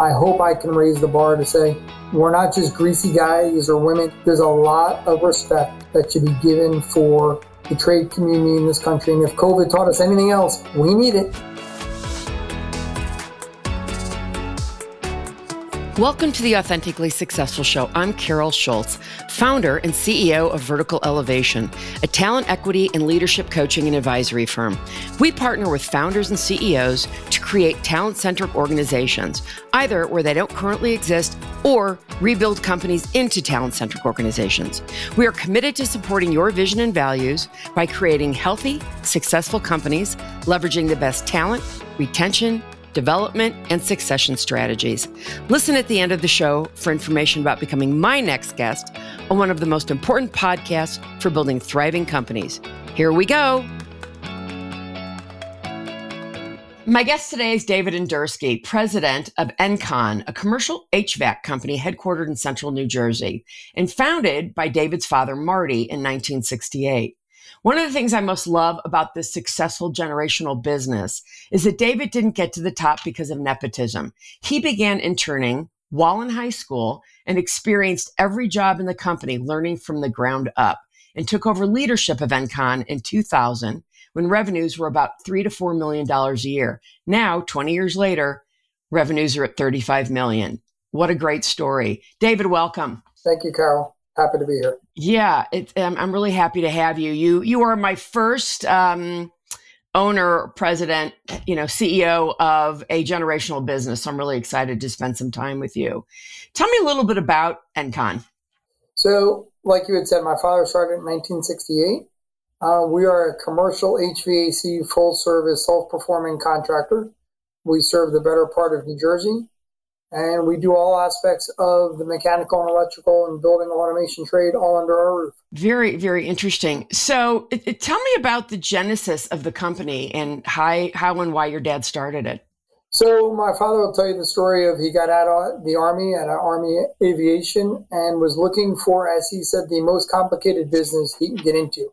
I hope I can raise the bar to say we're not just greasy guys or women. There's a lot of respect that should be given for the trade community in this country. And if COVID taught us anything else, we need it. Welcome to the Authentically Successful Show. I'm Carol Schultz, founder and CEO of Vertical Elevation, a talent equity and leadership coaching and advisory firm. We partner with founders and CEOs to create talent centric organizations, either where they don't currently exist or rebuild companies into talent centric organizations. We are committed to supporting your vision and values by creating healthy, successful companies, leveraging the best talent, retention, development, and succession strategies. Listen at the end of the show for information about becoming my next guest on one of the most important podcasts for building thriving companies. Here we go. My guest today is David Endersky, president of Encon, a commercial HVAC company headquartered in central New Jersey and founded by David's father, Marty, in 1968. One of the things I most love about this successful generational business is that David didn't get to the top because of nepotism. He began interning while in high school and experienced every job in the company learning from the ground up and took over leadership of Encon in 2000 when revenues were about three to four million dollars a year. Now, 20 years later, revenues are at 35 million. What a great story. David, welcome. Thank you, Carol happy to be here. Yeah, it, um, I'm really happy to have you. You you are my first um, owner, president, you know, CEO of a generational business. So I'm really excited to spend some time with you. Tell me a little bit about Encon. So, like you had said, my father started in 1968. Uh, we are a commercial HVAC full service self performing contractor. We serve the better part of New Jersey and we do all aspects of the mechanical and electrical and building automation trade all under our roof. Very, very interesting. So, it, it, tell me about the genesis of the company and how, how and why your dad started it. So, my father will tell you the story of he got out of the army at Army Aviation and was looking for, as he said, the most complicated business he can get into.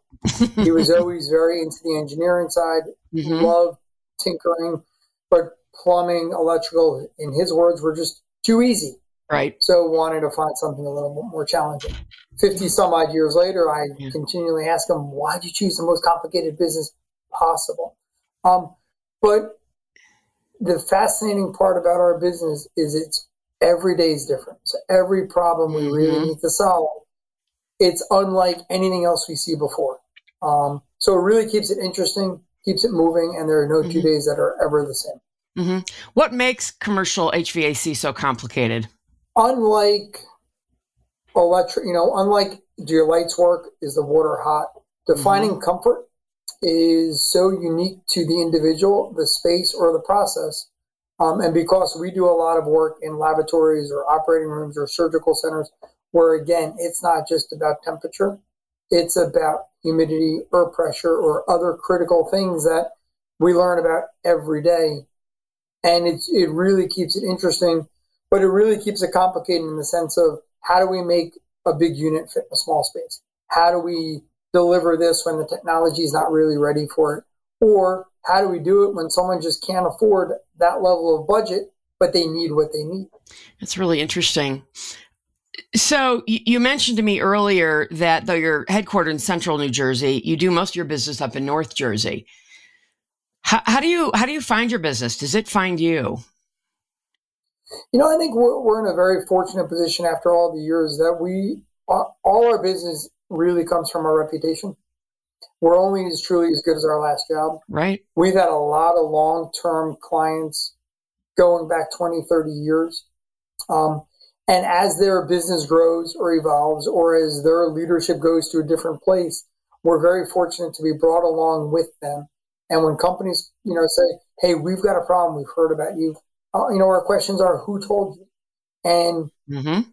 he was always very into the engineering side, mm-hmm. loved tinkering, but plumbing, electrical, in his words, were just too easy. Right. So wanted to find something a little more challenging. 50 some odd years later, I yeah. continually ask him, why did you choose the most complicated business possible? Um, but the fascinating part about our business is it's every day is different. So every problem we really mm-hmm. need to solve, it's unlike anything else we see before. Um, so it really keeps it interesting, keeps it moving, and there are no mm-hmm. two days that are ever the same. Mm-hmm. What makes commercial HVAC so complicated? Unlike electric, you know, unlike do your lights work? Is the water hot? Defining mm-hmm. comfort is so unique to the individual, the space, or the process. Um, and because we do a lot of work in laboratories or operating rooms or surgical centers, where again, it's not just about temperature, it's about humidity or pressure or other critical things that we learn about every day and it it really keeps it interesting, but it really keeps it complicated in the sense of how do we make a big unit fit in a small space? How do we deliver this when the technology is not really ready for it? Or how do we do it when someone just can't afford that level of budget, but they need what they need? That's really interesting. So you mentioned to me earlier that though you're headquartered in central New Jersey, you do most of your business up in North Jersey. How, how do you how do you find your business? Does it find you? You know, I think we're, we're in a very fortunate position after all the years that we all our business really comes from our reputation. We're only as truly as good as our last job. Right. We've had a lot of long term clients going back 20, 30 years. Um, and as their business grows or evolves, or as their leadership goes to a different place, we're very fortunate to be brought along with them and when companies, you know, say, "Hey, we've got a problem. We've heard about you," uh, you know, our questions are, "Who told you?" And mm-hmm.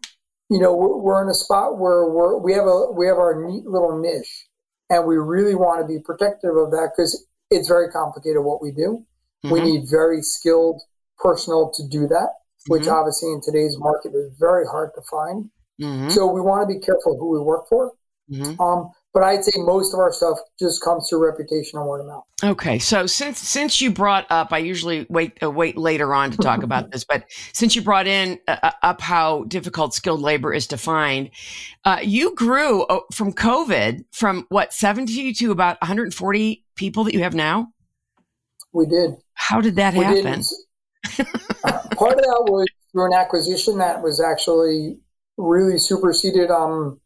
you know, we're, we're, in a spot where we're we have a we have our neat little niche, and we really want to be protective of that because it's very complicated what we do. Mm-hmm. We need very skilled personnel to do that, which mm-hmm. obviously in today's market is very hard to find. Mm-hmm. So we want to be careful who we work for. Mm-hmm. Um, but I'd say most of our stuff just comes through reputation and word of mouth. Okay, so since since you brought up, I usually wait uh, wait later on to talk about this, but since you brought in uh, uh, up how difficult skilled labor is to find, uh, you grew uh, from COVID from what seventy to about one hundred and forty people that you have now. We did. How did that we happen? Part of that was through an acquisition that was actually really superseded um,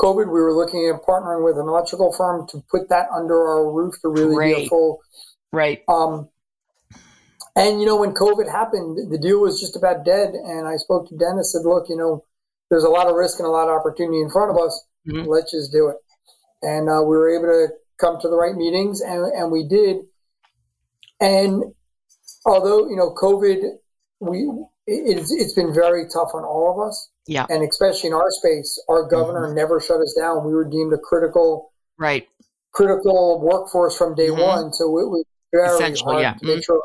COVID, we were looking at partnering with an electrical firm to put that under our roof to really Great. be a full. Right. Um, and you know, when COVID happened, the deal was just about dead. And I spoke to Dennis. Said, "Look, you know, there's a lot of risk and a lot of opportunity in front of us. Mm-hmm. Let's just do it." And uh, we were able to come to the right meetings, and, and we did. And although you know, COVID, we it's it's been very tough on all of us. Yeah. And especially in our space, our governor mm-hmm. never shut us down. We were deemed a critical right critical workforce from day mm-hmm. one. So it was very essential, hard yeah. to make mm-hmm. sure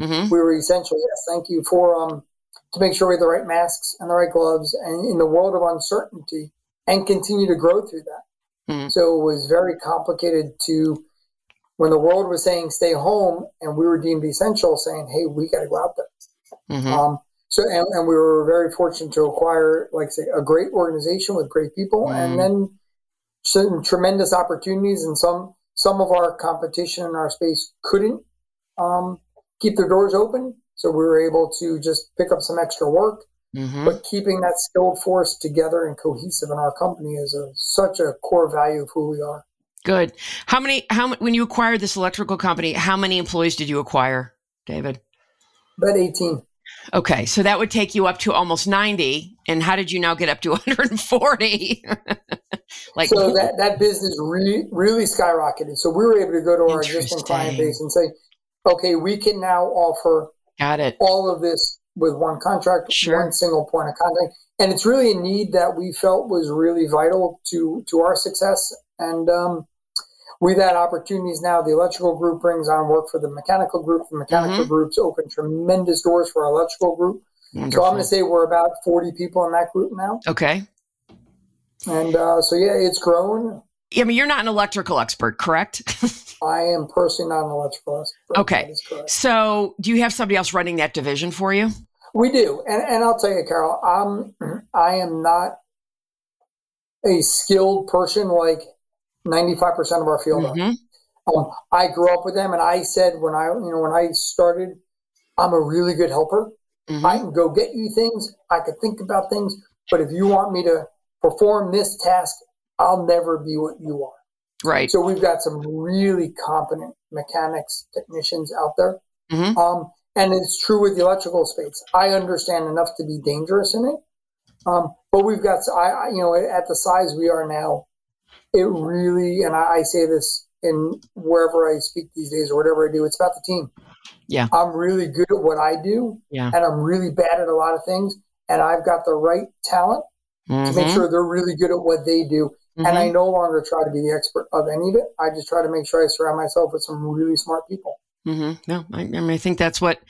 mm-hmm. we were essential. Yes, thank you for um to make sure we had the right masks and the right gloves and in the world of uncertainty and continue to grow through that. Mm-hmm. So it was very complicated to when the world was saying stay home and we were deemed essential saying, Hey, we gotta go out there. Mm-hmm. Um, so, and, and, we were very fortunate to acquire, like say, a great organization with great people, mm. and then some tremendous opportunities. And some some of our competition in our space couldn't um, keep their doors open, so we were able to just pick up some extra work. Mm-hmm. But keeping that skilled force together and cohesive in our company is a, such a core value of who we are. Good. How many? How when you acquired this electrical company? How many employees did you acquire, David? About eighteen. Okay, so that would take you up to almost 90. And how did you now get up to 140? like So that, that business re- really skyrocketed. So we were able to go to our existing client base and say, okay, we can now offer Got it. all of this with one contract, sure. one single point of contact. And it's really a need that we felt was really vital to to our success. And um, we've had opportunities now. The electrical group brings on work for the mechanical group. The mechanical mm-hmm. groups open tremendous doors for our electrical group. Wonderful. So I'm going to say we're about 40 people in that group now. Okay. And uh, so, yeah, it's grown. I mean, you're not an electrical expert, correct? I am personally not an electrical expert. Okay. So, do you have somebody else running that division for you? We do. And, and I'll tell you, Carol, I'm, I am not a skilled person like 95% of our field mm-hmm. um, I grew up with them and I said when I, you know, when I started, I'm a really good helper. Mm-hmm. I can go get you things. I could think about things, but if you want me to perform this task, I'll never be what you are. Right. So we've got some really competent mechanics technicians out there. Mm-hmm. Um, and it's true with the electrical space. I understand enough to be dangerous in it. Um, but we've got, I, you know, at the size we are now, it really, and I, I say this in wherever I speak these days or whatever I do, it's about the team. Yeah. I'm really good at what I do. Yeah. And I'm really bad at a lot of things. And I've got the right talent mm-hmm. to make sure they're really good at what they do. Mm-hmm. And I no longer try to be the expert of any of it. I just try to make sure I surround myself with some really smart people. Mm-hmm. No, I, I, mean, I think that's what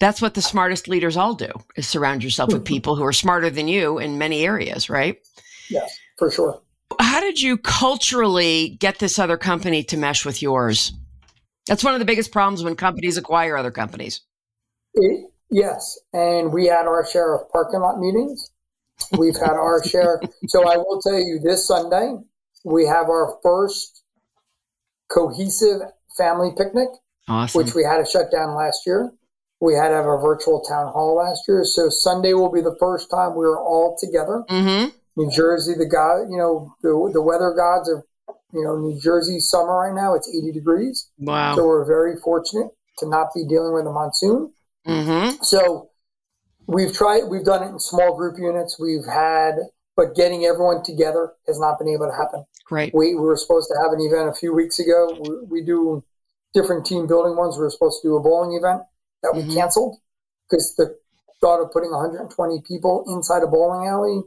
that's what the smartest leaders all do is surround yourself with people who are smarter than you in many areas, right? Yes, for sure. How did you culturally get this other company to mesh with yours? That's one of the biggest problems when companies acquire other companies. It, yes. And we had our share of parking lot meetings. We've had our share. So I will tell you this Sunday, we have our first cohesive family picnic, awesome. which we had to shut down last year. We had to have a virtual town hall last year. So Sunday will be the first time we were all together. Mm-hmm. New Jersey, the god, you know, the, the weather gods of, you know, New Jersey summer right now, it's 80 degrees. Wow. So we're very fortunate to not be dealing with a monsoon. Mm-hmm. So we've tried, we've done it in small group units. We've had, but getting everyone together has not been able to happen. Great. We, we were supposed to have an event a few weeks ago. We, we do different team building ones. We were supposed to do a bowling event that we mm-hmm. canceled because the thought of putting 120 people inside a bowling alley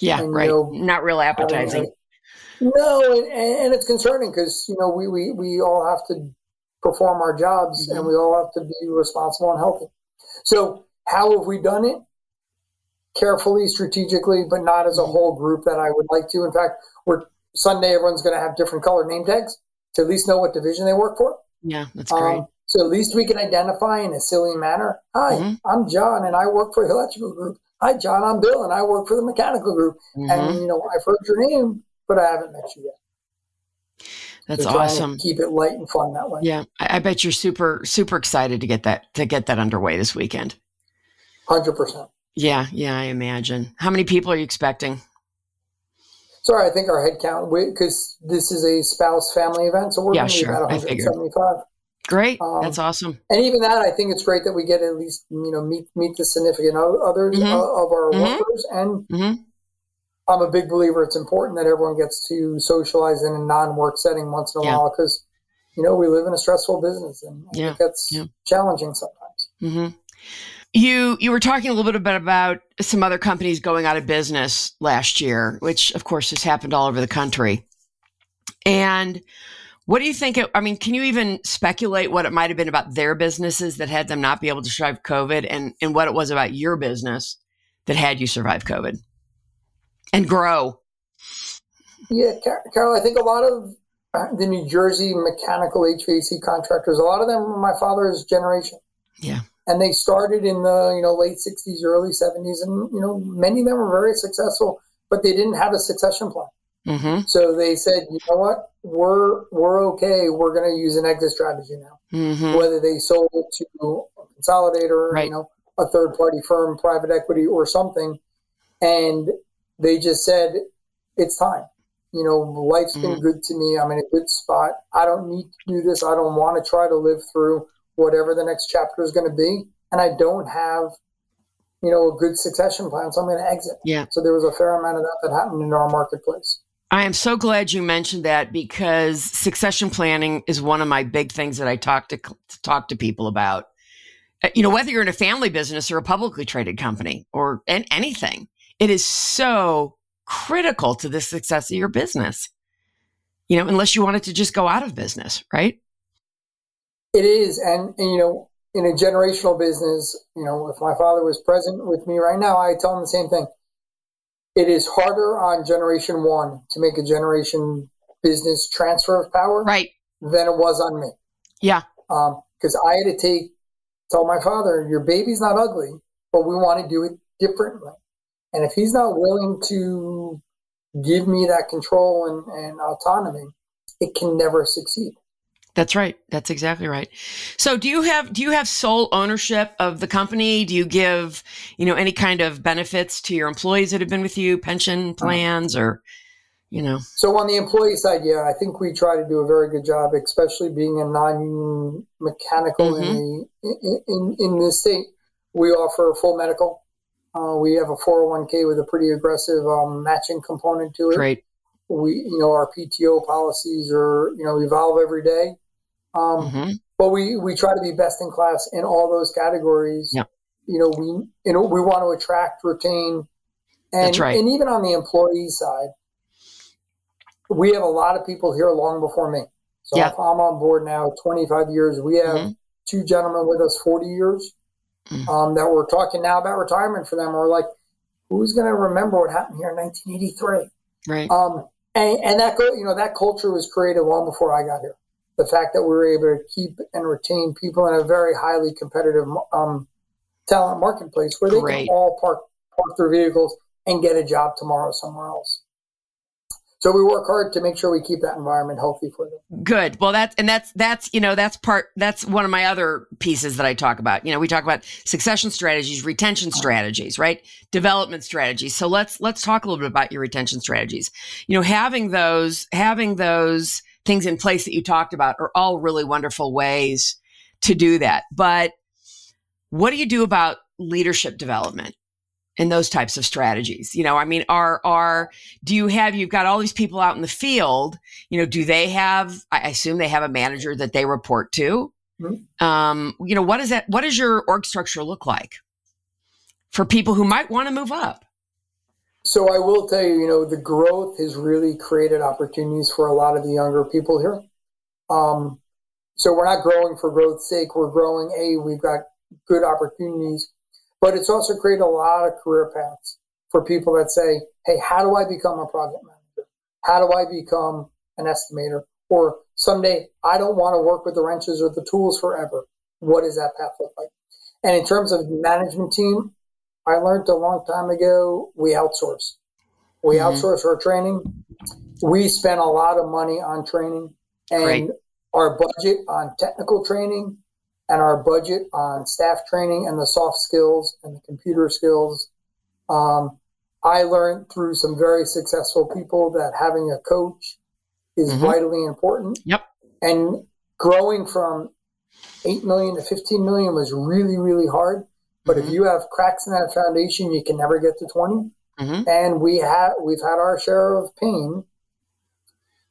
yeah, and, right. You know, Not real appetizing. No, and, and it's concerning because you know we, we we all have to perform our jobs mm-hmm. and we all have to be responsible and healthy. So how have we done it? Carefully, strategically, but not as a mm-hmm. whole group that I would like to. In fact, we're Sunday everyone's going to have different color name tags to at least know what division they work for. Yeah, that's great. Um, so at least we can identify in a silly manner. Hi, mm-hmm. I'm John, and I work for the electrical group. Hi, John, I'm Bill, and I work for the mechanical group. Mm-hmm. And you know, I've heard your name, but I haven't met you yet. That's so awesome. keep it light and fun that way. Yeah, I, I, bet you're super super excited to get that to get that underway this weekend. Hundred percent. Yeah, yeah, I imagine. How many people are you expecting? Sorry, I think our head count because this is a spouse family event, so we're yeah, going to sure. about 175. Great, um, that's awesome. And even that, I think it's great that we get at least you know meet meet the significant others mm-hmm. of our mm-hmm. workers. And mm-hmm. I'm a big believer it's important that everyone gets to socialize in a non-work setting once in a yeah. while because you know we live in a stressful business and yeah. that's yeah. challenging sometimes. Mm-hmm. You you were talking a little bit about, about some other companies going out of business last year, which of course has happened all over the country. And what do you think? It, I mean, can you even speculate what it might have been about their businesses that had them not be able to survive COVID and, and what it was about your business that had you survive COVID and grow? Yeah, Carol, I think a lot of uh, the New Jersey mechanical HVAC contractors, a lot of them my father's generation. Yeah. And they started in the, you know, late 60s, early 70s. And, you know, many of them were very successful, but they didn't have a succession plan. Mm-hmm. So they said, you know what, we're we're okay. We're going to use an exit strategy now. Mm-hmm. Whether they sold it to a consolidator, right. you know, a third party firm, private equity, or something, and they just said, it's time. You know, life's mm-hmm. been good to me. I'm in a good spot. I don't need to do this. I don't want to try to live through whatever the next chapter is going to be, and I don't have you know, a good succession plan. So I'm going to exit. Yeah. So there was a fair amount of that that happened in our marketplace. I am so glad you mentioned that because succession planning is one of my big things that I talk to, to talk to people about. Uh, you know, whether you're in a family business or a publicly traded company or in anything, it is so critical to the success of your business. You know, unless you want it to just go out of business, right? It is, and, and you know, in a generational business, you know, if my father was present with me right now, I tell him the same thing it is harder on generation one to make a generation business transfer of power right. than it was on me. Yeah. Because um, I had to take, tell my father, your baby's not ugly, but we want to do it differently. And if he's not willing to give me that control and, and autonomy, it can never succeed. That's right. That's exactly right. So do you have do you have sole ownership of the company? Do you give, you know, any kind of benefits to your employees that have been with you, pension plans or you know? So on the employee side, yeah, I think we try to do a very good job, especially being a non-union mechanical mm-hmm. in, the, in, in in state. We offer full medical. Uh, we have a 401k with a pretty aggressive um, matching component to it. Great. We, you know, our PTO policies are, you know, evolve every day. Um, mm-hmm. But we, we try to be best in class in all those categories. Yeah. You know, we you know we want to attract, retain, and That's right. and even on the employee side, we have a lot of people here long before me. So yeah. I'm on board now 25 years. We have mm-hmm. two gentlemen with us 40 years mm-hmm. um, that we're talking now about retirement for them. We're like, who's going to remember what happened here in 1983? Right. Um, and, and that you know that culture was created long before I got here the fact that we were able to keep and retain people in a very highly competitive um, talent marketplace where they Great. can all park park their vehicles and get a job tomorrow somewhere else. So we work hard to make sure we keep that environment healthy for them. Good. Well, that's and that's that's you know that's part that's one of my other pieces that I talk about. You know, we talk about succession strategies, retention strategies, right? Development strategies. So let's let's talk a little bit about your retention strategies. You know, having those having those things in place that you talked about are all really wonderful ways to do that. But what do you do about leadership development and those types of strategies? You know, I mean, are are do you have you've got all these people out in the field? You know, do they have? I assume they have a manager that they report to. Mm-hmm. Um, you know, what is that? What does your org structure look like for people who might want to move up? So I will tell you, you know, the growth has really created opportunities for a lot of the younger people here. Um, so we're not growing for growth's sake. We're growing. A, we've got good opportunities, but it's also created a lot of career paths for people that say, "Hey, how do I become a project manager? how do I become an estimator? Or someday I don't want to work with the wrenches or the tools forever. What does that path look like? And in terms of management team, I learned a long time ago we outsource. We mm-hmm. outsource our training. We spend a lot of money on training and Great. our budget on technical training and our budget on staff training and the soft skills and the computer skills. Um, I learned through some very successful people that having a coach is mm-hmm. vitally important. Yep. And growing from 8 million to 15 million was really, really hard. But mm-hmm. if you have cracks in that foundation, you can never get to 20. Mm-hmm. And we have we've had our share of pain,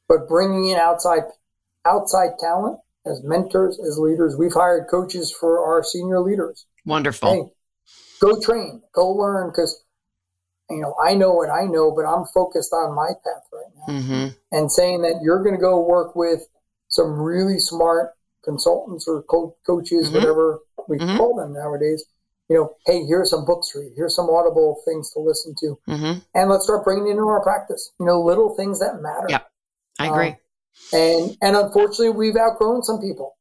but bringing in outside outside talent as mentors, as leaders, we've hired coaches for our senior leaders. Wonderful. Hey, go train, go learn, because you know I know what I know, but I'm focused on my path right now, mm-hmm. and saying that you're going to go work with some really smart consultants or co- coaches, mm-hmm. whatever we mm-hmm. call them nowadays. You know, hey, here's some books to read. Here's some audible things to listen to, mm-hmm. and let's start bringing it into our practice. You know, little things that matter. Yeah, I agree. Um, and and unfortunately, we've outgrown some people.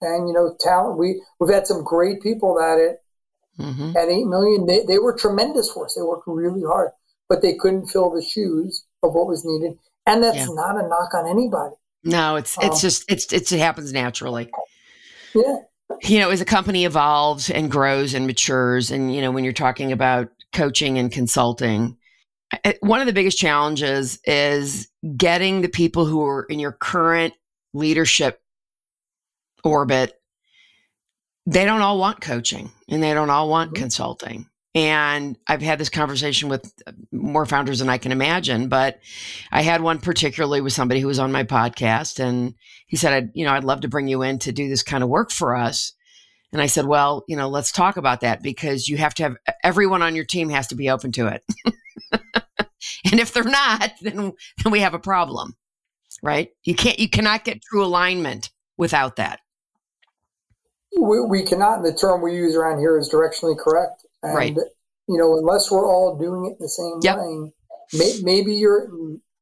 And you know, talent. We we've had some great people that at mm-hmm. at eight million, they, they were tremendous for us. They worked really hard, but they couldn't fill the shoes of what was needed. And that's yeah. not a knock on anybody. No, it's it's um, just it's, it's it happens naturally. Yeah. You know, as a company evolves and grows and matures, and you know, when you're talking about coaching and consulting, one of the biggest challenges is getting the people who are in your current leadership orbit. They don't all want coaching and they don't all want mm-hmm. consulting. And I've had this conversation with more founders than I can imagine, but I had one particularly with somebody who was on my podcast and he said, I'd, you know, I'd love to bring you in to do this kind of work for us. And I said, well, you know, let's talk about that because you have to have everyone on your team has to be open to it. and if they're not, then, then we have a problem, right? You can't, you cannot get true alignment without that. We, we cannot. The term we use around here is directionally correct. And, right. You know, unless we're all doing it the same yep. way, may, maybe you're,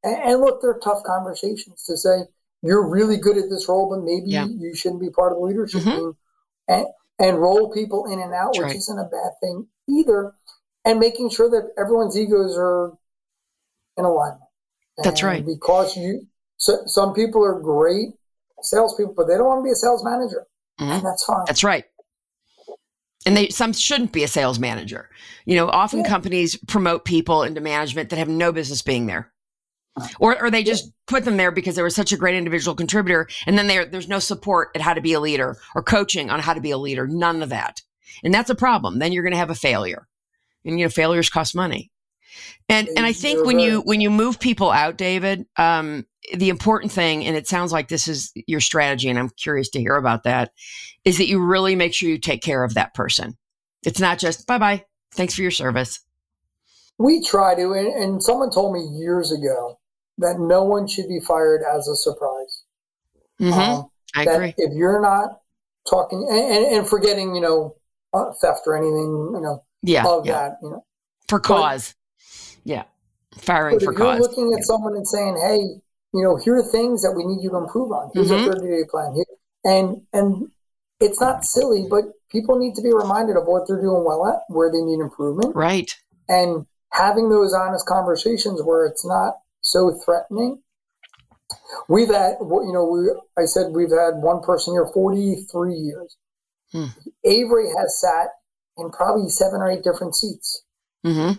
and, look, they're tough conversations to say, you're really good at this role, but maybe yeah. you shouldn't be part of the leadership mm-hmm. team. And, and roll people in and out, That's which right. isn't a bad thing either. And making sure that everyone's egos are in alignment. And That's right. Because you, so, some people are great salespeople, but they don't want to be a sales manager, mm-hmm. and that's fine. That's right. And they some shouldn't be a sales manager. You know, often yeah. companies promote people into management that have no business being there. Or, or they just put them there because they were such a great individual contributor, and then there's no support at how to be a leader or coaching on how to be a leader. None of that, and that's a problem. Then you're going to have a failure, and you know failures cost money. And and I think when you when you move people out, David, um, the important thing, and it sounds like this is your strategy, and I'm curious to hear about that, is that you really make sure you take care of that person. It's not just bye bye, thanks for your service. We try to, and, and someone told me years ago that no one should be fired as a surprise. Mm-hmm. Um, I agree. If you're not talking and, and, forgetting, you know, uh, theft or anything, you know, yeah, of yeah. that, you know, for cause. Yeah. Firing but for if cause. You're looking at yeah. someone and saying, hey, you know, here are things that we need you to improve on. Here's mm-hmm. a 30 day plan. Here. And, and it's not silly, but people need to be reminded of what they're doing well at, where they need improvement. Right. And having those honest conversations where it's not so threatening. We've had, you know, we, I said we've had one person here 43 years. Hmm. Avery has sat in probably seven or eight different seats. Mm-hmm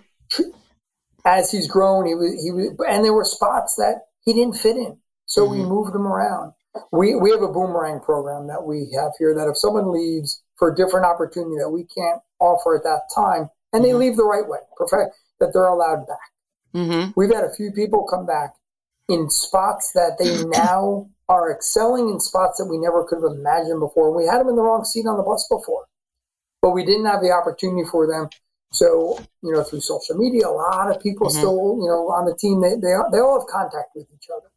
as he's grown, he was, he was, and there were spots that he didn't fit in. So mm-hmm. we moved him around. We, we have a boomerang program that we have here that if someone leaves for a different opportunity that we can't offer at that time, and they mm-hmm. leave the right way, perfect, that they're allowed back. Mm-hmm. We've had a few people come back in spots that they now are excelling in spots that we never could have imagined before. We had them in the wrong seat on the bus before, but we didn't have the opportunity for them so, you know, through social media, a lot of people mm-hmm. still, you know, on the team, they, they, they all have contact with each other.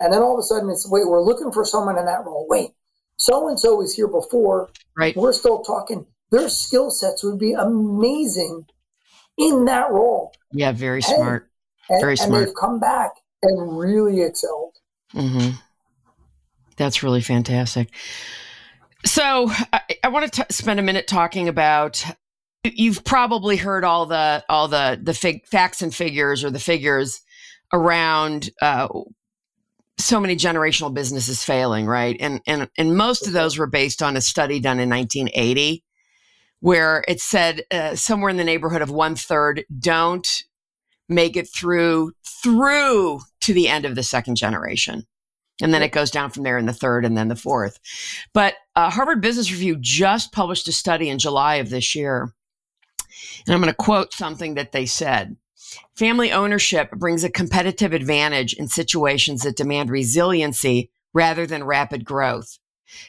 And then all of a sudden it's, wait, we're looking for someone in that role. Wait, so and so was here before. Right. We're still talking. Their skill sets would be amazing in that role. Yeah, very smart. And, very and smart. they've come back and really excelled. Mm-hmm. That's really fantastic. So I, I want to spend a minute talking about. You've probably heard all the all the the fig, facts and figures or the figures around uh, so many generational businesses failing, right? And and and most of those were based on a study done in 1980, where it said uh, somewhere in the neighborhood of one third don't make it through through to the end of the second generation. And then it goes down from there in the third and then the fourth. But uh, Harvard Business Review just published a study in July of this year. And I'm going to quote something that they said. Family ownership brings a competitive advantage in situations that demand resiliency rather than rapid growth.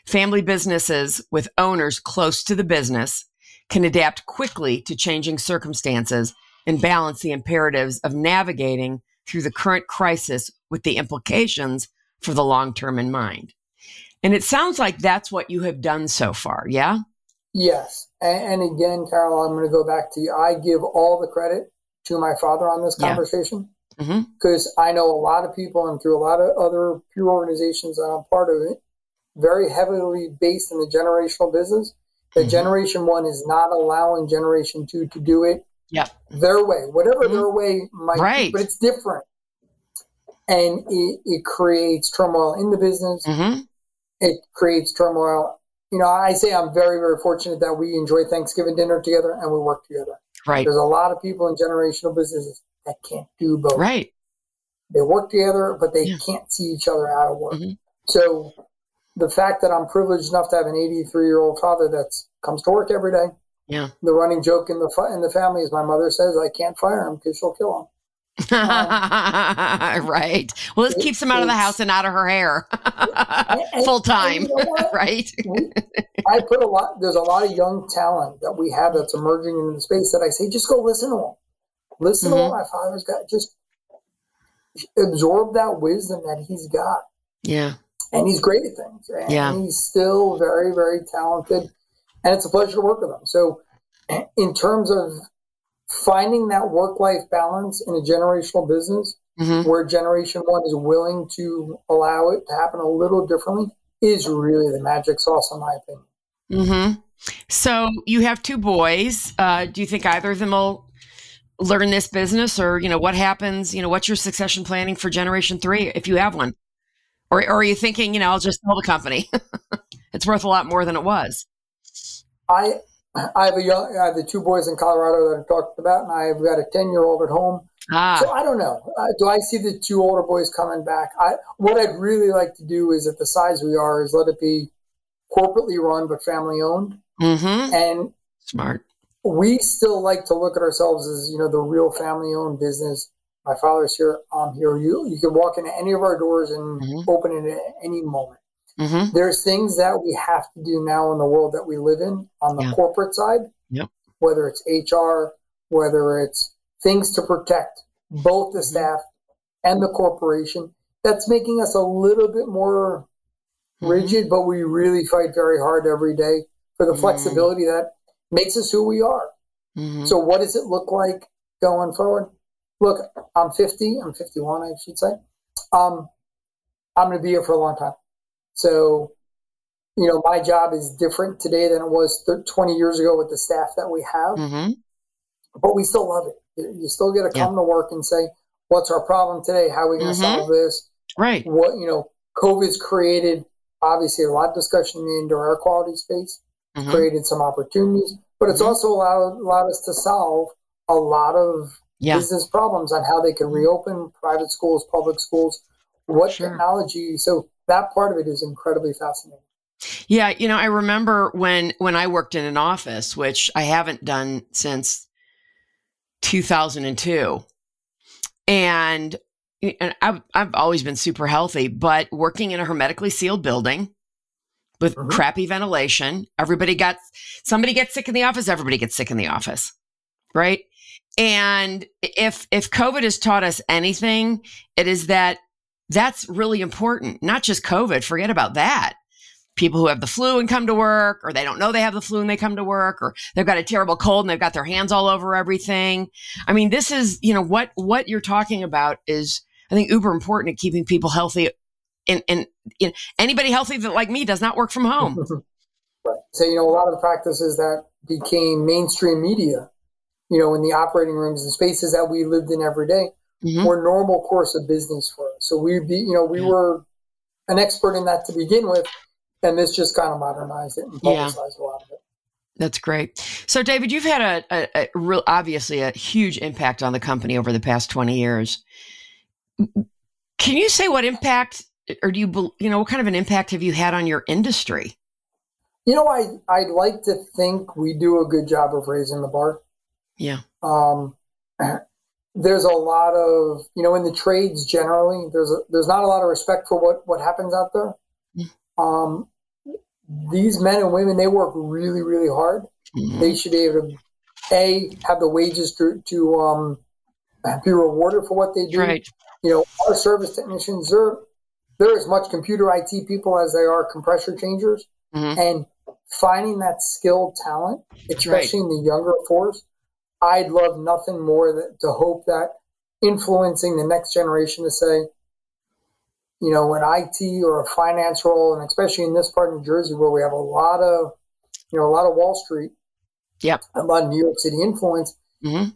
Family businesses with owners close to the business can adapt quickly to changing circumstances and balance the imperatives of navigating through the current crisis with the implications for the long term in mind. And it sounds like that's what you have done so far, yeah? Yes. And, and again, Carol, I'm going to go back to you. I give all the credit to my father on this conversation because mm-hmm. I know a lot of people and through a lot of other peer organizations that I'm part of it, very heavily based in the generational business. That mm-hmm. generation one is not allowing generation two to do it yeah. their way, whatever mm-hmm. their way might right. be, but it's different. And it, it creates turmoil in the business. Mm-hmm. It creates turmoil. You know, I say I'm very, very fortunate that we enjoy Thanksgiving dinner together and we work together. Right. There's a lot of people in generational businesses that can't do both. Right. They work together, but they yeah. can't see each other out of work. Mm-hmm. So the fact that I'm privileged enough to have an 83 year old father that comes to work every day. Yeah. The running joke in the in the family is my mother says I can't fire him because she'll kill him. Um, right. Well, this it, keeps him out of the house and out of her hair full time. You know right. I put a lot. There's a lot of young talent that we have that's emerging in the space that I say just go listen to him. Listen mm-hmm. to what my father's got. Just absorb that wisdom that he's got. Yeah. And he's great at things. And yeah. he's still very, very talented. And it's a pleasure to work with him. So, in terms of finding that work life balance in a generational business mm-hmm. where generation one is willing to allow it to happen a little differently is really the magic sauce, in my opinion. Mm-hmm. So, you have two boys. Uh, do you think either of them will learn this business or you know what happens you know what's your succession planning for generation three if you have one or, or are you thinking you know i'll just sell the company? It's worth a lot more than it was. I i have a young i have the two boys in colorado that i talked about and i've got a 10 year old at home. Ah. so i don't know. Uh, do i see the two older boys coming back? I what i'd really like to do is at the size we are is let it be corporately run but family owned mm-hmm. and smart. we still like to look at ourselves as you know the real family owned business. My father's here. I'm here. You you can walk into any of our doors and mm-hmm. open it at any moment. Mm-hmm. There's things that we have to do now in the world that we live in on the yeah. corporate side. Yep. Whether it's HR, whether it's things to protect both the mm-hmm. staff and the corporation, that's making us a little bit more mm-hmm. rigid, but we really fight very hard every day for the mm. flexibility that makes us who we are. Mm-hmm. So, what does it look like going forward? Look, I'm 50. I'm 51, I should say. Um, I'm going to be here for a long time. So, you know, my job is different today than it was 20 years ago with the staff that we have. Mm-hmm. But we still love it. You still get to come yeah. to work and say, "What's our problem today? How are we going to mm-hmm. solve this?" Right. What you know, COVID's created obviously a lot of discussion in the indoor air quality space mm-hmm. created some opportunities, but it's mm-hmm. also allowed, allowed us to solve a lot of yeah. business problems on how they can mm-hmm. reopen private schools, public schools, what sure. technology. So that part of it is incredibly fascinating. Yeah, you know, I remember when when I worked in an office, which I haven't done since 2002. And and I've, I've always been super healthy, but working in a hermetically sealed building with mm-hmm. crappy ventilation. Everybody got somebody gets sick in the office, everybody gets sick in the office. Right? And if if COVID has taught us anything, it is that that's really important. Not just COVID, forget about that. People who have the flu and come to work, or they don't know they have the flu and they come to work, or they've got a terrible cold and they've got their hands all over everything. I mean, this is, you know, what what you're talking about is I think uber important at keeping people healthy. And, and, and anybody healthy that like me does not work from home. right. So, you know, a lot of the practices that became mainstream media, you know, in the operating rooms and spaces that we lived in every day mm-hmm. were normal course of business for us. So we be, you know, we yeah. were an expert in that to begin with. And this just kind of modernized it and publicized yeah. a lot of it. That's great. So, David, you've had a, a, a, real, obviously a huge impact on the company over the past 20 years. Can you say what impact, or do you, you know, what kind of an impact have you had on your industry? You know, I, I'd like to think we do a good job of raising the bar. Yeah. Um, there's a lot of, you know, in the trades generally, there's a, there's not a lot of respect for what, what happens out there. Mm. Um, these men and women they work really really hard mm-hmm. they should be able to a have the wages to to um, be rewarded for what they do right. you know our service technicians they're they're as much computer it people as they are compressor changers mm-hmm. and finding that skilled talent especially right. in the younger force i'd love nothing more than to hope that influencing the next generation to say you know, an IT or a finance role, and especially in this part of New Jersey where we have a lot of, you know, a lot of Wall Street, yeah, a lot of New York City influence. Mm-hmm.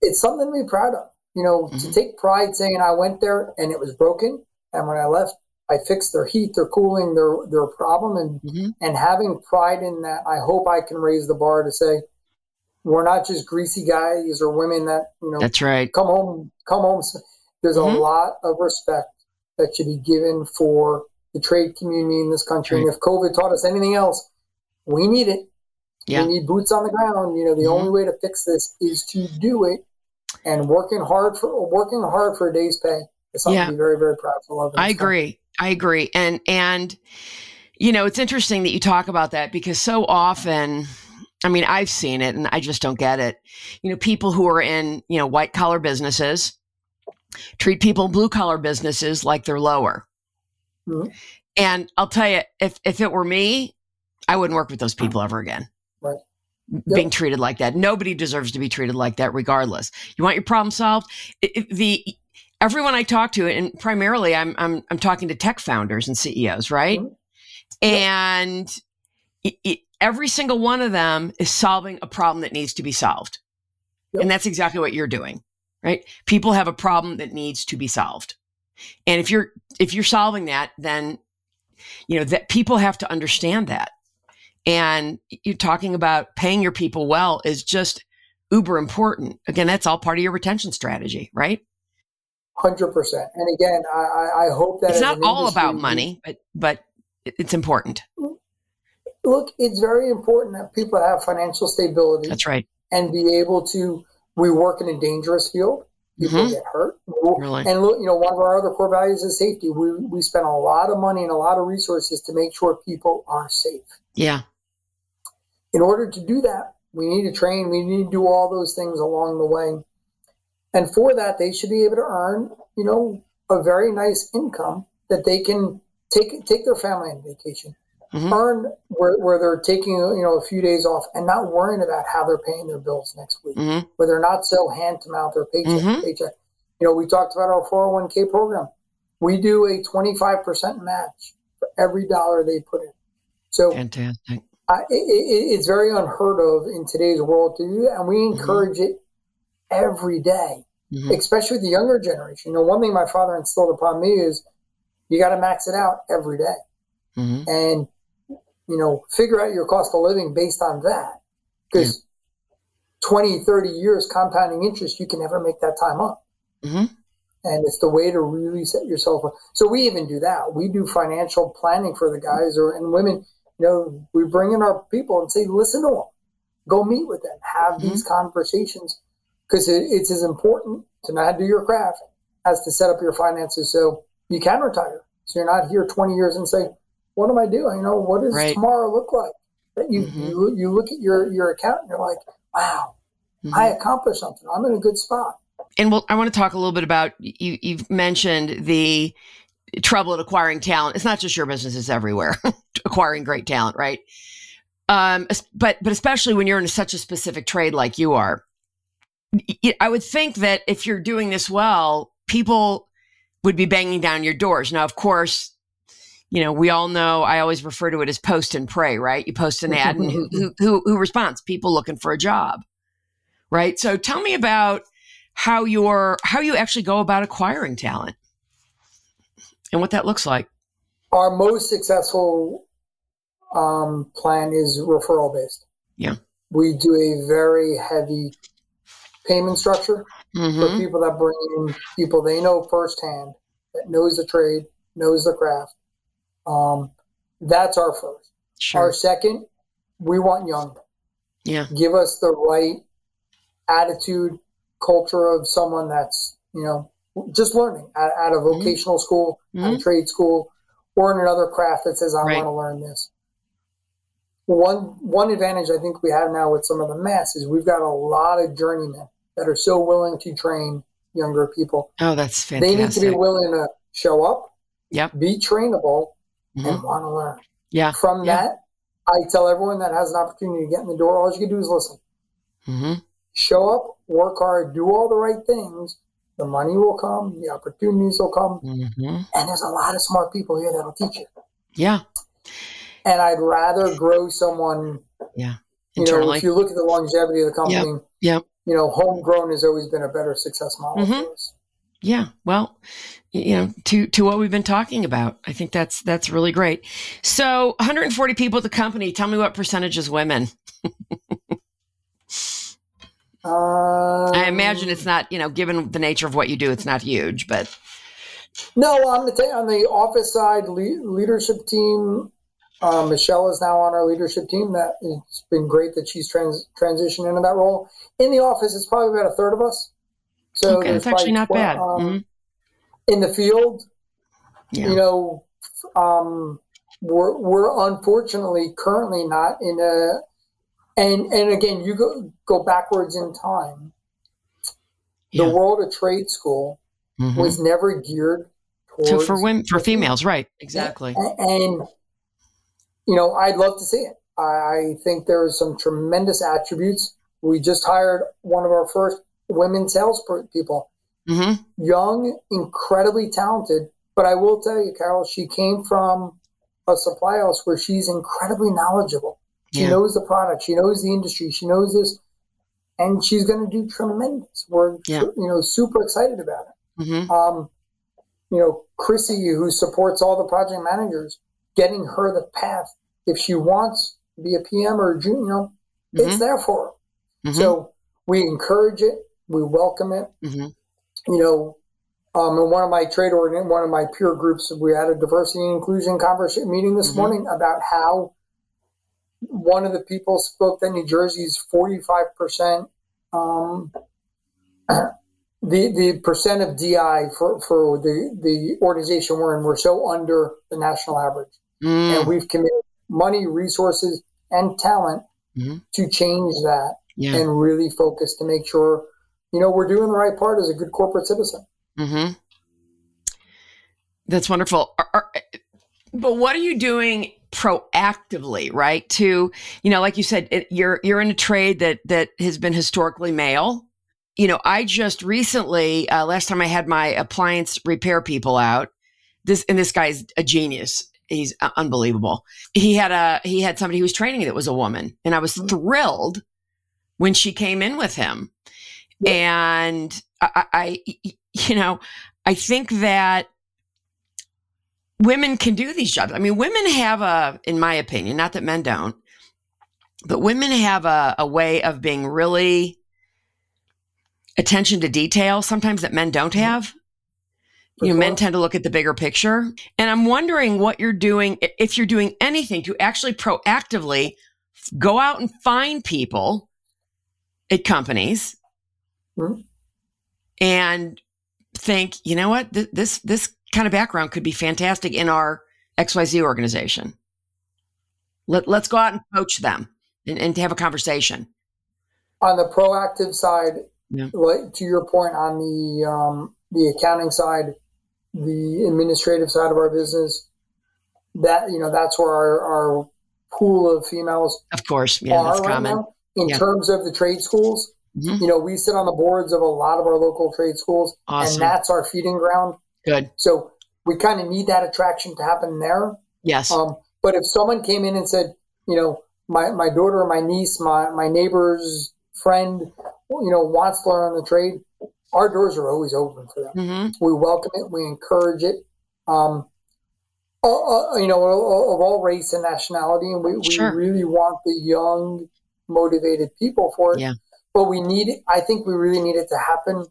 It's something to be proud of. You know, mm-hmm. to take pride saying I went there and it was broken, and when I left, I fixed their heat, their cooling, their their problem, and mm-hmm. and having pride in that. I hope I can raise the bar to say we're not just greasy guys or women that you know. That's right. Come home, come home. There's a mm-hmm. lot of respect that should be given for the trade community in this country. Right. And if COVID taught us anything else, we need it. Yeah. We need boots on the ground. You know, the mm-hmm. only way to fix this is to do it. And working hard for working hard for a day's pay is something yeah. to be very, very proud of. I agree. I agree. And and you know, it's interesting that you talk about that because so often I mean, I've seen it and I just don't get it. You know, people who are in, you know, white collar businesses, treat people in blue collar businesses like they're lower. Mm-hmm. And I'll tell you, if, if it were me, I wouldn't work with those people ever again. Right. Being yep. treated like that. Nobody deserves to be treated like that, regardless. You want your problem solved? It, it, the everyone I talk to, and primarily I'm I'm I'm talking to tech founders and CEOs, right? Mm-hmm. And it, every single one of them is solving a problem that needs to be solved, yep. and that's exactly what you're doing right? People have a problem that needs to be solved. And if you're if you're solving that, then you know that people have to understand that. And you're talking about paying your people well is just uber important. Again, that's all part of your retention strategy, right? Hundred percent. And again, I, I hope that it's not all about money, but but it's important. Look, it's very important that people have financial stability. That's right, and be able to we work in a dangerous field. People mm-hmm. get hurt. Really? And look, you know, one of our other core values is safety. We we spend a lot of money and a lot of resources to make sure people are safe. Yeah. In order to do that, we need to train. We need to do all those things along the way. And for that, they should be able to earn, you know, a very nice income that they can take take their family on vacation mm-hmm. earn where, where they're taking you know a few days off and not worrying about how they're paying their bills next week, mm-hmm. where they're not so hand to mouth or paycheck mm-hmm. paycheck. You know, we talked about our 401k program. We do a 25% match for every dollar they put in. So fantastic. I, it, it's very unheard of in today's world to do that, and we mm-hmm. encourage it every day, mm-hmm. especially the younger generation. You know, one thing my father instilled upon me is you got to max it out every day. Mm-hmm. And you know, figure out your cost of living based on that. Because yeah. 20, 30 years compounding interest, you can never make that time up. Mm-hmm. And it's the way to really set yourself up. So we even do that. We do financial planning for the guys or and women. You know, we bring in our people and say, listen to them, go meet with them, have mm-hmm. these conversations, because it, it's as important to not do your craft as to set up your finances so you can retire. So you're not here 20 years and say, what am I doing? You know, what does right. tomorrow look like? You, mm-hmm. you you look at your your account and you're like, wow, mm-hmm. I accomplished something. I'm in a good spot. And well, I want to talk a little bit about you. You've mentioned the trouble at acquiring talent. It's not just your business; it's everywhere. acquiring great talent, right? Um, but but especially when you're in such a specific trade like you are, I would think that if you're doing this well, people would be banging down your doors. Now, of course, you know, we all know I always refer to it as post and pray, right? You post an ad and who, who, who, who responds? People looking for a job, right? So tell me about how you're, how you actually go about acquiring talent and what that looks like. Our most successful um, plan is referral based. Yeah. We do a very heavy payment structure Mhm. for people that bring in people they know firsthand, that knows the trade, knows the craft. Um, that's our first. Sure. Our second, we want young. yeah. Give us the right attitude, culture of someone that's, you know, just learning at, at a Mm-hmm. vocational school, at a trade school, or in another craft that says, I Right. want to learn this. One one advantage I think we have now with some of the mass is we've got a lot of journeymen that are so willing to train younger people. Oh, that's fantastic. They need to be willing to show up, Yep. be trainable, Mhm. and want to learn. Yeah. From Yeah. that, I tell everyone that has an opportunity to get in the door, all you can do is listen. hmm Show up, work hard, do all the right things. The money will come, the opportunities will come, hmm and there's a lot of smart people here that'll teach you. Yeah. And I'd rather grow someone. Yeah. Internally. You know, if you look at the longevity of the company, Yep. you know, homegrown has always been a better success model Mhm. for us. Yeah. Well, you know, to to what we've been talking about, I think that's that's really great. So, 140 people at the company. Tell me what percentage is women. Um, I imagine it's not, you know, given the nature of what you do, it's not huge, but No, on the ta- on the office side, le- leadership team. Uh, Michelle is now on our leadership team. That it's been great that she's trans- transitioned into that role. In the office, it's probably about a third of us. So okay, that's actually not bad. um, Mhm. In the field, Yeah. you know, um, we're we're unfortunately currently not in a. And and again, you go go backwards in time. The Yeah. world of trade school Mhm. was never geared towards So for women, for females, right? Exactly. A- And, you know, I'd love to see it. I think there are some tremendous attributes. We just hired one of our first women sales people, hmm young, incredibly talented. But I will tell you, Carol, she came from a supply house where she's incredibly knowledgeable. She Yeah. knows the product, she knows the industry, she knows this, and she's going to do tremendous. We're, Yeah. you know, super excited about it hmm um, you know, Chrissy, who supports all the project managers, getting her the path. If she wants to be a PM or a junior, it's Mhm. there for her. Mhm. So we encourage it, we welcome it. You know, um, in one of my trade ordinance, one of my peer groups, we had a diversity and inclusion conversation meeting this Mhm. morning about how one of the people spoke that New Jersey's forty five percent um, the the percent of DI for, for the, the organization we're in, we're so under the national average. Mm. And we've committed money, resources, and talent Mhm. to change that Yeah. and really focus to make sure, you know, we're doing the right part as a good corporate citizen. hmm That's wonderful. Are- are- but what are you doing proactively, right? To you know, like you said, it, you're you're in a trade that that has been historically male. You know, I just recently, uh, last time I had my appliance repair people out, this and this guy's a genius. He's uh, unbelievable. He had a he had somebody who was training that was a woman, and I was Mhm. thrilled when she came in with him. And I, I, you know, I think that women can do these jobs. I mean, women have a, in my opinion, not that men don't, but women have a, a way of being really attention to detail sometimes that men don't mm-hmm. have. You know, men tend to look at the bigger picture. And I'm wondering what you're doing, if you're doing anything to actually proactively go out and find people at companies Mhm. and think, you know what, Th- this this kind of background could be fantastic in our XYZ organization. Let, let's go out and coach them and, and have a conversation. on the proactive side, Yeah. like to your point on the um, the accounting side, the administrative side of our business, that you know that's where our, our pool of females Of course. Yeah, are that's right common. now. In Yeah. terms of the trade schools, Mhm. you know, we sit on the boards of a lot of our local trade schools, Awesome. and that's our feeding ground. Good. So we kind of need that attraction to happen there. Yes. Um, but if someone came in and said, you know, my, my daughter, my niece, my, my neighbor's friend, you know, wants to learn the trade, our doors are always open for them. Mm-hmm. We welcome it. We encourage it. Um, uh, uh, you know, of all race and nationality, and we, we Sure. really want the young, motivated people for it. Yeah. But we need it. I think we really need it to happen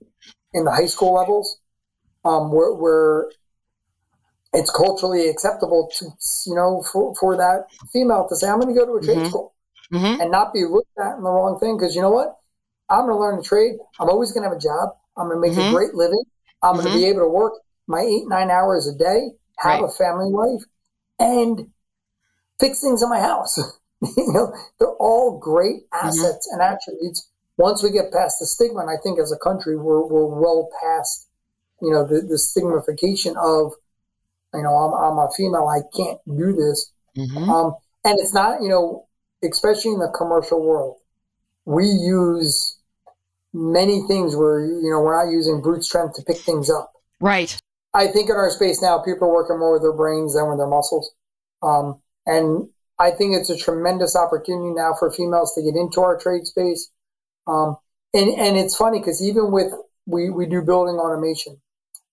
in the high school levels, um, where, where it's culturally acceptable to, you know, for, for that female to say, "I'm going to go to a trade Mhm. school," Mm-hmm. and not be looked at in the wrong thing. Because you know what? I'm going to learn a trade. I'm always going to have a job. I'm going to make Mhm. a great living. I'm going to be able to work my eight, nine hours a day, have Right. a family life, and fix things in my house. you know, they're all great assets and attributes. Once we get past the stigma, and I think as a country, we're, we're well past, you know, the, the stigmatification of, you know, I'm, I'm a female, I can't do this. Mm-hmm. Um, and it's not, you know, especially in the commercial world, we use many things where, you know, we're not using brute strength to pick things up. Right. I think in our space now, people are working more with their brains than with their muscles. Um, and I think it's a tremendous opportunity now for females to get into our trade space. Um, and, and it's funny because even with, we, we do building automation,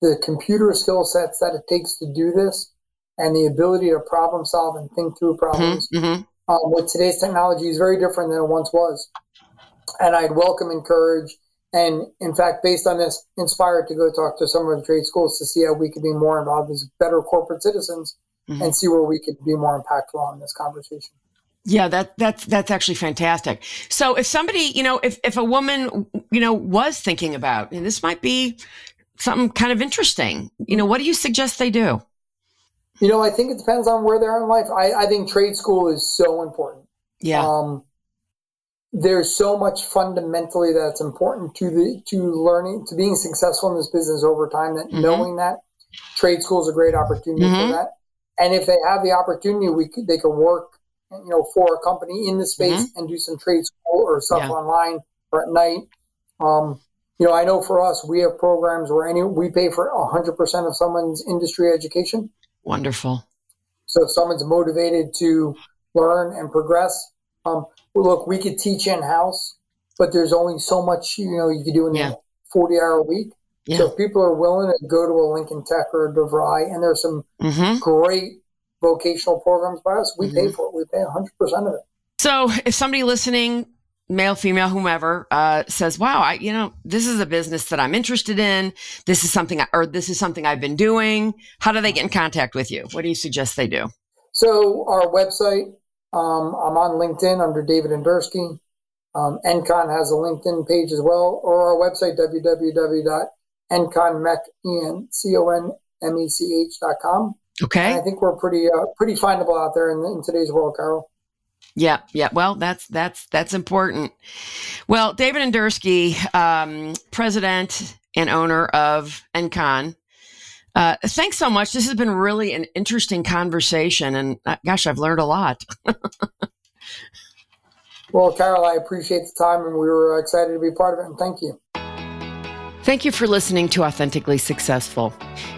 the computer skill sets that it takes to do this and the ability to problem solve and think through problems Mm-hmm. um, with today's technology is very different than it once was. And I'd welcome, encourage, and in fact, based on this, inspired to go talk to some of the trade schools to see how we could be more involved as better corporate citizens Mhm. and see where we could be more impactful on this conversation. Yeah, that that's that's actually fantastic. So if somebody, you know, if if a woman, you know, was thinking about, and this might be something kind of interesting, you know, what do you suggest they do? You know, I think it depends on where they are in life. I, I think trade school is so important. Yeah. Um, there's so much fundamentally that's important to the to learning to being successful in this business over time. That Mhm. knowing that trade school is a great opportunity Mhm. for that. And if they have the opportunity, we could, they could work, you know, for a company in the space and do some trade school or stuff Mm-hmm. Yeah. online or at night. Um, you know, I know for us, we have programs where any we pay for hundred percent of someone's industry education. Wonderful. So if someone's motivated to learn and progress, um, well, look, we could teach in house, but there's only so much you know you could do in Yeah. a 40 hour week. Yeah. So if people are willing to go to a Lincoln Tech or a DeVry, and there's some Mm-hmm. great vocational programs by us, we pay Mhm. for it. We pay 100 percent of it. So if somebody listening, male, female, whomever, uh, says, "Wow, I, you know, this is a business that I'm interested in. This is something, I, or this is something I've been doing." How do they get in contact with you? What do you suggest they do? So our website, um, I'm on LinkedIn under David Endursky. Um, NCON has a LinkedIn page as well, or our website www.nconmech.com. Okay. I think we're pretty uh, pretty findable out there in, in today's world, Carol. Yeah, yeah. Well, that's that's that's important. Well, David Endursky, um, president and owner of Encon. Uh, thanks so much. This has been really an interesting conversation, and uh, gosh, I've learned a lot. Well, Carol, I appreciate the time, and we were excited to be part of it. And thank you. Thank you for listening to Authentically Successful.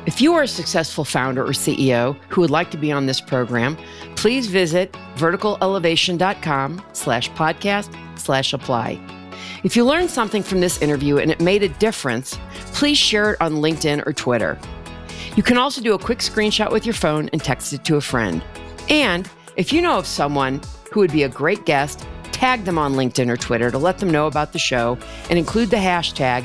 If you are a successful founder or CEO who would like to be on this program, please visit verticalelevation.com slash podcast slash apply. If you learned something from this interview and it made a difference, please share it on LinkedIn or Twitter. You can also do a quick screenshot with your phone and text it to a friend. And if you know of someone who would be a great guest, tag them on LinkedIn or Twitter to let them know about the show and include the hashtag